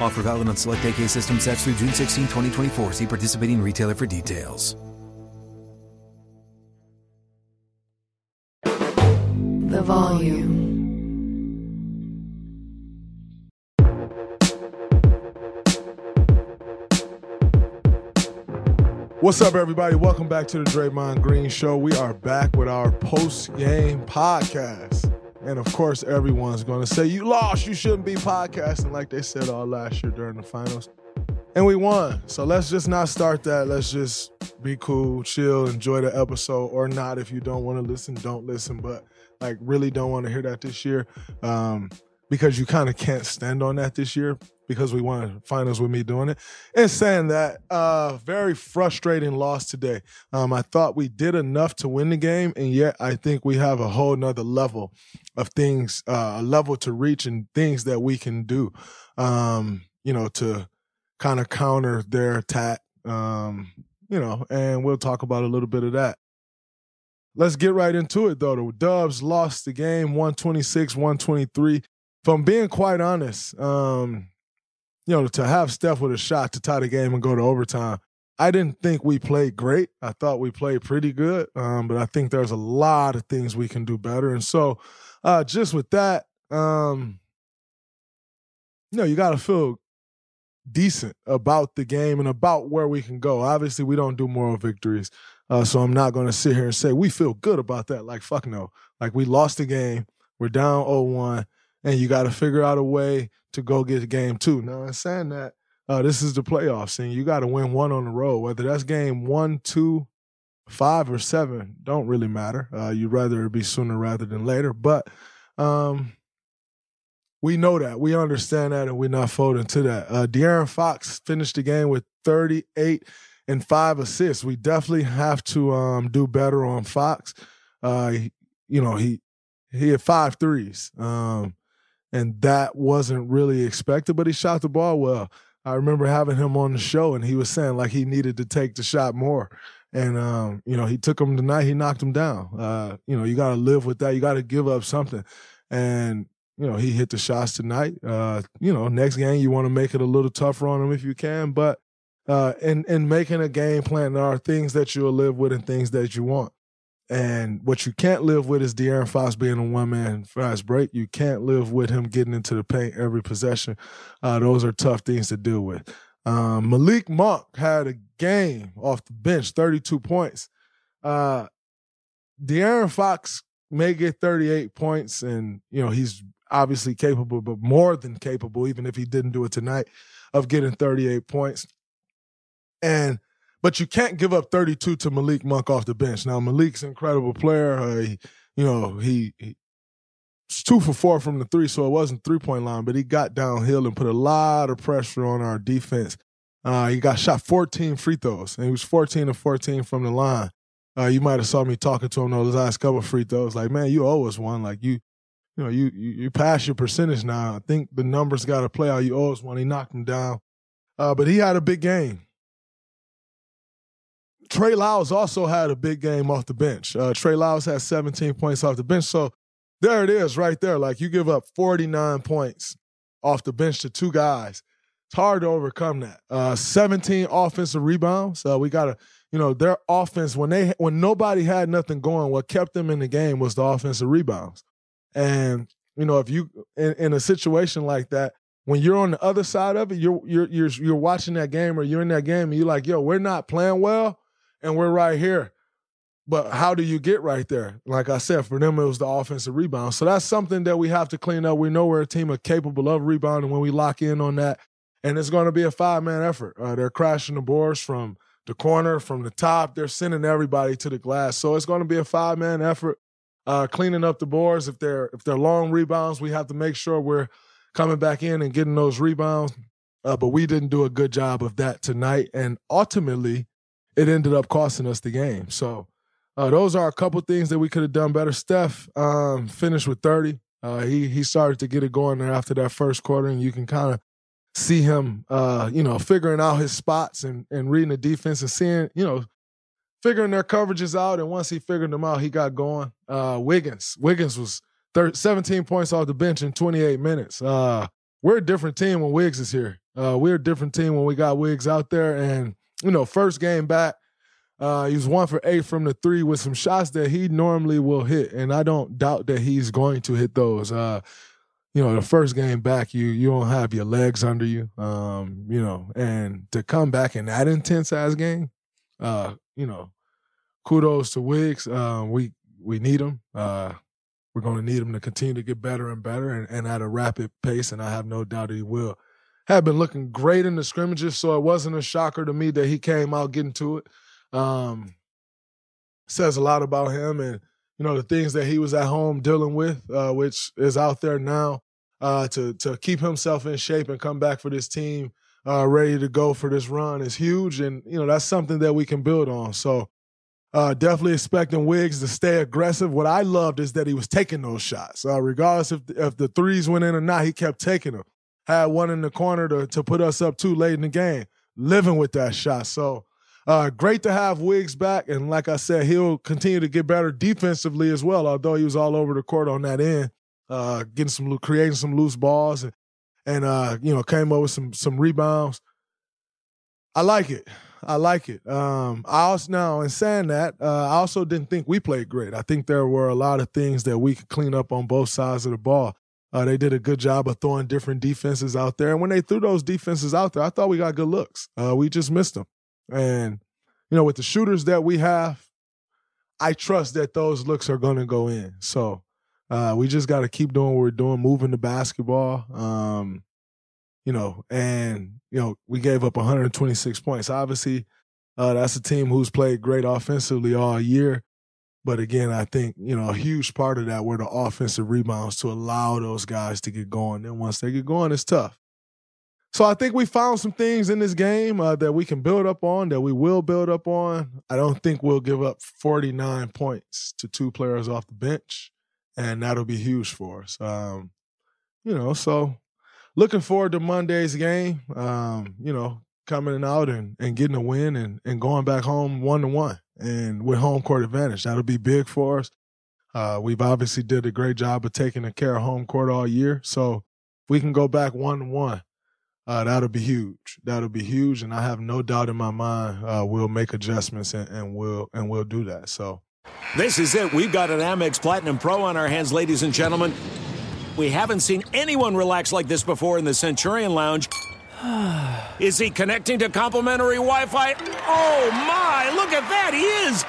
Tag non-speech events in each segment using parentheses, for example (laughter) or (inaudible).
Offer valid on select AK system sets through June 16, 2024. See participating retailer for details. The volume. What's up, everybody? Welcome back to the Draymond Green Show. We are back with our post game podcast. And of course, everyone's going to say, You lost. You shouldn't be podcasting like they said all last year during the finals. And we won. So let's just not start that. Let's just be cool, chill, enjoy the episode, or not. If you don't want to listen, don't listen. But like, really don't want to hear that this year um, because you kind of can't stand on that this year because we won finals with me doing it. And saying that, uh, very frustrating loss today. Um, I thought we did enough to win the game, and yet I think we have a whole nother level of things, uh, a level to reach and things that we can do, um, you know, to kind of counter their attack, um, you know, and we'll talk about a little bit of that. Let's get right into it, though. The Dubs lost the game 126, 123. If I'm being quite honest, um, you know, to have Steph with a shot to tie the game and go to overtime, I didn't think we played great. I thought we played pretty good, um, but I think there's a lot of things we can do better. And so, uh, just with that, um, you know, you got to feel decent about the game and about where we can go. Obviously, we don't do moral victories, uh, so I'm not going to sit here and say we feel good about that. Like fuck no. Like we lost the game, we're down 0-1, and you got to figure out a way to go get game two. Now, in saying that, uh, this is the playoffs, and you got to win one on the road. Whether that's game one, two, five, or seven, don't really matter. Uh, you'd rather it be sooner rather than later. But um, we know that. We understand that, and we're not folding to that. Uh, De'Aaron Fox finished the game with 38 and five assists. We definitely have to um, do better on Fox. Uh, you know, he he had five threes. Um, and that wasn't really expected, but he shot the ball well. I remember having him on the show, and he was saying like he needed to take the shot more. And um, you know, he took him tonight. He knocked him down. Uh, you know, you got to live with that. You got to give up something. And you know, he hit the shots tonight. Uh, you know, next game you want to make it a little tougher on him if you can. But uh, in in making a game plan, there are things that you'll live with and things that you want. And what you can't live with is De'Aaron Fox being a one man fast break. You can't live with him getting into the paint every possession. Uh, those are tough things to deal with. Um, Malik Monk had a game off the bench, 32 points. Uh, De'Aaron Fox may get 38 points, and you know he's obviously capable, but more than capable, even if he didn't do it tonight, of getting 38 points. And but you can't give up 32 to Malik Monk off the bench. Now Malik's an incredible player. Uh, he, you know, he, two for four from the three, so it wasn't three point line, but he got downhill and put a lot of pressure on our defense. Uh, he got shot 14 free throws, and he was 14 and 14 from the line. Uh, you might have saw me talking to him those last couple free throws. Like, man, you owe us one. Like you, you know, you you, you pass your percentage now. I think the numbers got to play out. You owe us. He knocked him down, uh, but he had a big game. Trey Lyles also had a big game off the bench. Uh, Trey Lyles had 17 points off the bench. So there it is right there. Like you give up 49 points off the bench to two guys. It's hard to overcome that. Uh, 17 offensive rebounds. Uh, we got to, you know, their offense when they when nobody had nothing going, what kept them in the game was the offensive rebounds. And you know, if you in, in a situation like that, when you're on the other side of it, you're you're you're you're watching that game or you're in that game and you're like, yo, we're not playing well, and we're right here. But how do you get right there? Like I said, for them it was the offensive rebound. So that's something that we have to clean up. We know we're a team are capable of rebounding when we lock in on that, and it's going to be a five man effort. Uh, they're crashing the boards from the corner, from the top. They're sending everybody to the glass. So it's going to be a five man effort. Uh, cleaning up the boards. If they're if they're long rebounds, we have to make sure we're coming back in and getting those rebounds. Uh, but we didn't do a good job of that tonight, and ultimately, it ended up costing us the game. So uh, those are a couple things that we could have done better. Steph um, finished with 30. Uh, he he started to get it going there after that first quarter, and you can kind of see him, uh, you know, figuring out his spots and and reading the defense and seeing, you know, figuring their coverages out. And once he figured them out, he got going. Uh, Wiggins, Wiggins was 13, 17 points off the bench in 28 minutes. Uh, we're a different team when Wiggs is here. Uh, we're a different team when we got Wiggs out there, and you know, first game back uh, he was one for eight from the three with some shots that he normally will hit, and I don't doubt that he's going to hit those. Uh, you know, the first game back, you you don't have your legs under you, um, you know, and to come back in that intense ass game, uh, you know, kudos to Wiggs. Uh, we we need him. Uh, we're going to need him to continue to get better and better, and, and at a rapid pace. And I have no doubt he will. Have been looking great in the scrimmages, so it wasn't a shocker to me that he came out getting to it. Um, says a lot about him and you know the things that he was at home dealing with, uh, which is out there now. Uh, to to keep himself in shape and come back for this team, uh, ready to go for this run is huge, and you know that's something that we can build on. So uh, definitely expecting Wiggs to stay aggressive. What I loved is that he was taking those shots, uh, regardless if if the threes went in or not. He kept taking them. Had one in the corner to to put us up too late in the game, living with that shot. So uh, great to have Wiggs back, and like I said, he'll continue to get better defensively as well. Although he was all over the court on that end, uh, getting some creating some loose balls and and uh, you know came up with some some rebounds. I like it. I like it. Um, I also now in saying that, uh, I also didn't think we played great. I think there were a lot of things that we could clean up on both sides of the ball. Uh, they did a good job of throwing different defenses out there, and when they threw those defenses out there, I thought we got good looks. Uh, we just missed them. And, you know, with the shooters that we have, I trust that those looks are going to go in. So uh, we just got to keep doing what we're doing, moving the basketball. Um, you know, and, you know, we gave up 126 points. Obviously, uh, that's a team who's played great offensively all year. But again, I think, you know, a huge part of that were the offensive rebounds to allow those guys to get going. Then once they get going, it's tough. So I think we found some things in this game uh, that we can build up on, that we will build up on. I don't think we'll give up 49 points to two players off the bench, and that'll be huge for us. Um, you know, so looking forward to Monday's game. Um, you know, coming out and, and getting a win and, and going back home one to one and with home court advantage. That'll be big for us. Uh, we've obviously did a great job of taking care of home court all year. So if we can go back one one uh, that'll be huge. That'll be huge, and I have no doubt in my mind uh, we'll make adjustments and, and we'll and we'll do that. So, this is it. We've got an Amex Platinum Pro on our hands, ladies and gentlemen. We haven't seen anyone relax like this before in the Centurion Lounge. (sighs) is he connecting to complimentary Wi-Fi? Oh my! Look at that, he is.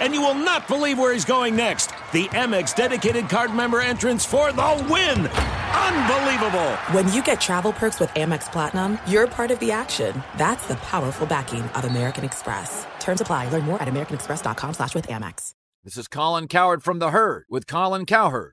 And you will not believe where he's going next. The Amex dedicated card member entrance for the win. Unbelievable. When you get travel perks with Amex Platinum, you're part of the action. That's the powerful backing of American Express. Terms apply. Learn more at americanexpress.com slash with Amex. This is Colin Cowherd from The Herd with Colin Cowherd.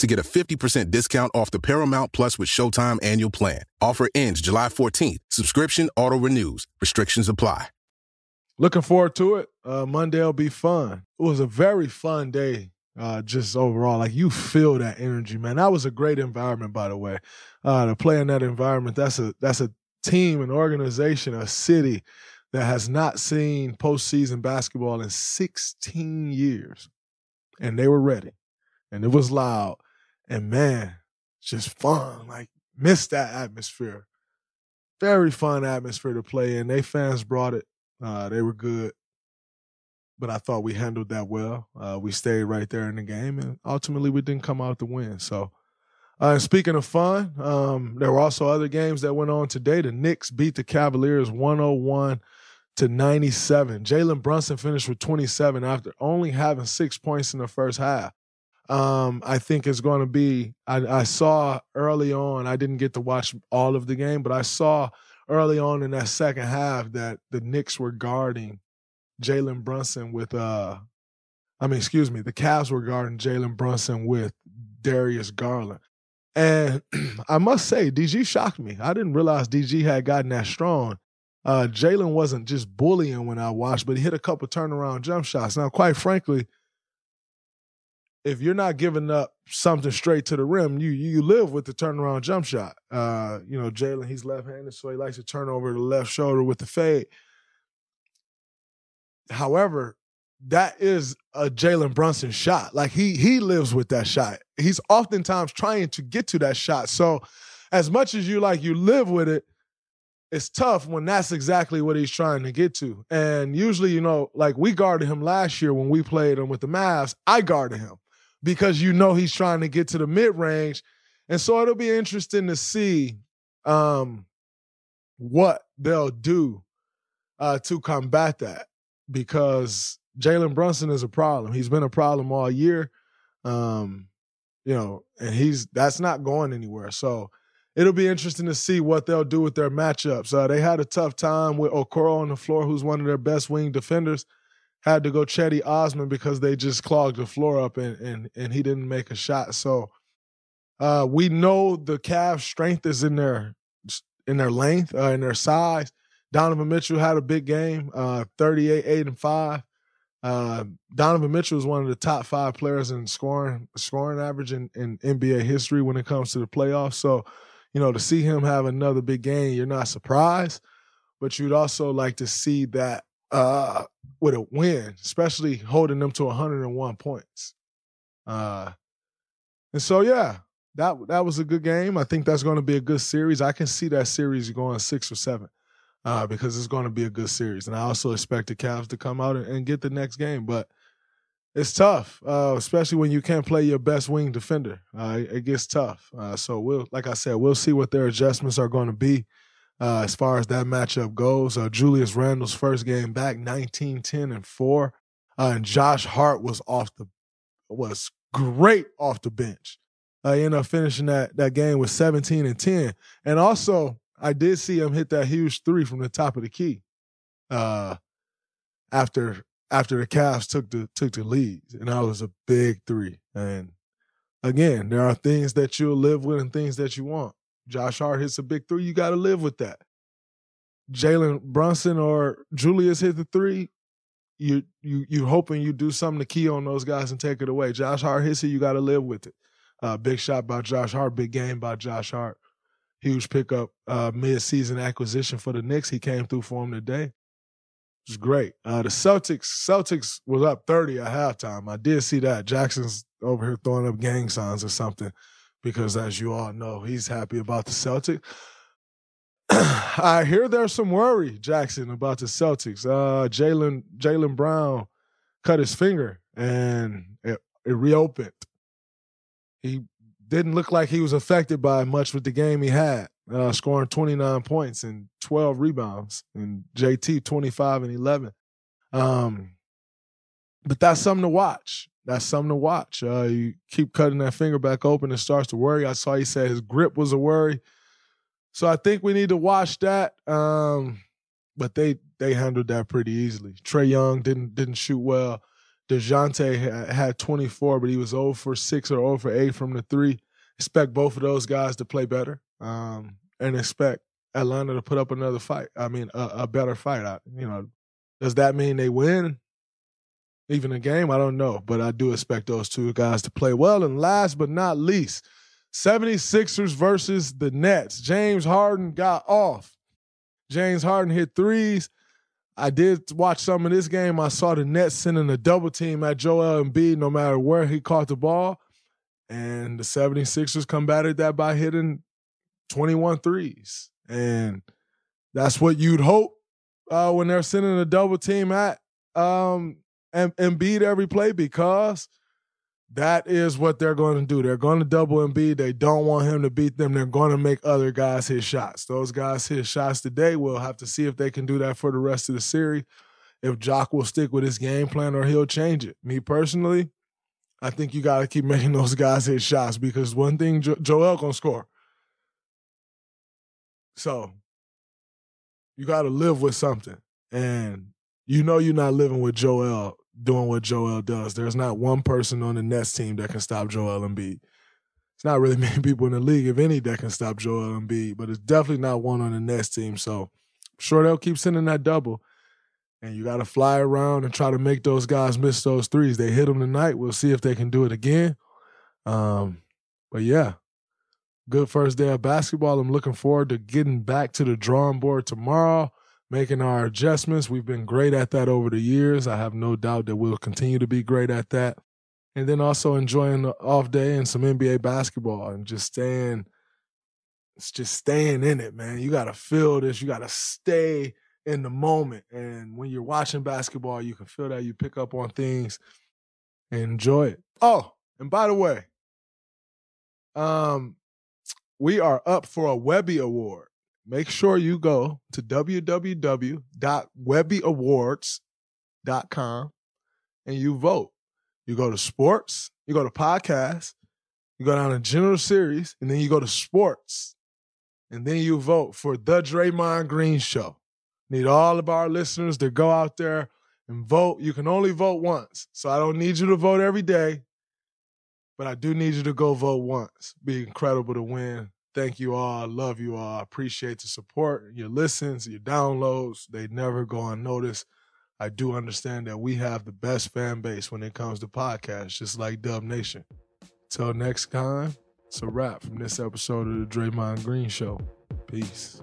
to get a 50% discount off the Paramount Plus with Showtime annual plan. Offer ends July 14th. Subscription auto-renews. Restrictions apply. Looking forward to it. Uh, Monday will be fun. It was a very fun day uh, just overall. Like you feel that energy, man. That was a great environment, by the way. Uh, to play in that environment, that's a that's a team, an organization, a city that has not seen postseason basketball in 16 years, and they were ready, and it was loud, and man, just fun. Like missed that atmosphere. Very fun atmosphere to play in. They fans brought it. Uh, they were good but I thought we handled that well. Uh, we stayed right there in the game, and ultimately we didn't come out to win. So, uh, speaking of fun, um, there were also other games that went on today. The Knicks beat the Cavaliers 101 to 97. Jalen Brunson finished with 27 after only having six points in the first half. Um, I think it's going to be. I, I saw early on. I didn't get to watch all of the game, but I saw early on in that second half that the Knicks were guarding Jalen Brunson with uh I mean, excuse me, the Cavs were guarding Jalen Brunson with Darius Garland. And (clears throat) I must say, DG shocked me. I didn't realize DG had gotten that strong. Uh, Jalen wasn't just bullying when I watched, but he hit a couple turnaround jump shots. Now, quite frankly, if you're not giving up something straight to the rim, you you live with the turnaround jump shot. Uh, you know, Jalen, he's left-handed, so he likes to turn over the left shoulder with the fade. However, that is a Jalen Brunson shot. Like he he lives with that shot. He's oftentimes trying to get to that shot. So as much as you like you live with it, it's tough when that's exactly what he's trying to get to. And usually, you know, like we guarded him last year when we played him with the Mavs, I guarded him because you know he's trying to get to the mid range. And so it'll be interesting to see um, what they'll do uh, to combat that because Jalen Brunson is a problem. He's been a problem all year. Um, you know, and he's that's not going anywhere. So it'll be interesting to see what they'll do with their matchups. Uh, they had a tough time with Okoro on the floor, who's one of their best wing defenders. Had to go Cedi Osman because they just clogged the floor up and and and he didn't make a shot. So uh, we know the Cavs' strength is in their in their length, uh, in their size. Donovan Mitchell had a big game, uh, 38, 8, and 5. Uh, Donovan Mitchell is one of the top five players in scoring scoring average in, in NBA history when it comes to the playoffs. So, you know, to see him have another big game, you're not surprised, but you'd also like to see that uh, with a win, especially holding them to 101 points. Uh, and so, yeah, that that was a good game. I think that's going to be a good series. I can see that series going six or seven uh, because it's going to be a good series. And I also expect the Cavs to come out and, and get the next game. But it's tough, uh, especially when you can't play your best wing defender. Uh, it, it, gets tough. Uh, so we'll, like I said, we'll see what their adjustments are going to be uh, as far as that matchup goes. Uh, Julius Randle's first game back, 19, 10, and four, and Josh Hart was off the was great off the bench. Uh, ended up finishing that that game with 17 and 10. And also, I did see him hit that huge three from the top of the key. Uh, after after the Cavs took the took the lead, and that was a big three. And again, there are things that you'll live with and things that you want. Josh Hart hits a big three, you got to live with that. Jalen Brunson or Julius hit the three, you you you hoping you do something to key on those guys and take it away. Josh Hart hits it, you got to live with it. Uh, big shot by Josh Hart, big game by Josh Hart. Huge pickup, uh, mid-season acquisition for the Knicks. He came through for him today. It was great. Uh, the Celtics Celtics was up 30 at halftime. I did see that. Jackson's over here throwing up gang signs or something because, as you all know, he's happy about the Celtics. (clears throat) I hear there's some worry, Jackson, about the Celtics. Uh, Jaylen Jaylen Brown cut his finger and it, it reopened. He didn't look like he was affected by much with the game he had, uh, scoring 29 points and 12 rebounds, and JT 25 and 11. Um, but that's something to watch. That's something to watch. Uh, you keep cutting that finger back open, it starts to worry. I saw you said his grip was a worry. So I think we need to watch that. Um, but they they handled that pretty easily. Trae Young didn't didn't shoot well. Dejounte had 24, but he was 0 for 6 or 0 for 8 from the three. Expect both of those guys to play better, um, and expect Atlanta to put up another fight. I mean, a, a better fight. I, you know, does that mean they win? Even a game, I don't know, but I do expect those two guys to play well. And last but not least, 76ers versus the Nets. James Harden got off. James Harden hit threes. I did watch some of this game. I saw the Nets sending a double team at Joel Embiid no matter where he caught the ball. And the 76ers combated that by hitting 21 threes. And that's what you'd hope uh, when they're sending a double team at um, Embiid every play because – that is what they're going to do. They're going to double Embiid. They don't want him to beat them. They're going to make other guys hit shots. Those guys hit shots today. We'll have to see if they can do that for the rest of the series. If Jacque will stick with his game plan or he'll change it. Me personally, I think you got to keep (laughs) making those guys hit shots because one thing jo- Joel gonna score. So you got to live with something, and you know you're not living with Joel doing what Joel does. There's not one person on the Nets team that can stop Joel Embiid. It's not really (laughs) many people in the league, if any, that can stop Joel Embiid, but it's definitely not one on the Nets team. So I'm sure they'll keep sending that double. And you got to fly around and try to make those guys miss those threes. They hit them tonight. We'll see if they can do it again. Um, but yeah, good first day of basketball. I'm looking forward to getting back to the drawing board tomorrow making our adjustments. We've been great at that over the years. I have no doubt that we'll continue to be great at that. And then also enjoying the off day and some NBA basketball and just staying, it's just staying in it, man. You got to feel this. You got to stay in the moment. And when you're watching basketball, you can feel that you pick up on things and enjoy it. Oh, and by the way, um, we are up for a Webby Award make sure you go to www.webbyawards.com and you vote. You go to sports, you go to podcasts, you go down to general series, and then you go to sports. And then you vote for the Draymond Green Show. Need all of our listeners to go out there and vote. You can only vote once. So I don't need you to vote every day, but I do need you to go vote once. Be incredible to win Thank you all. I love you all. I appreciate the support, your listens, your downloads. They never go unnoticed. I do understand that we have the best fan base when it comes to podcasts, just like Dub Nation. Till next time, it's a wrap from this episode of the Draymond Green Show. Peace.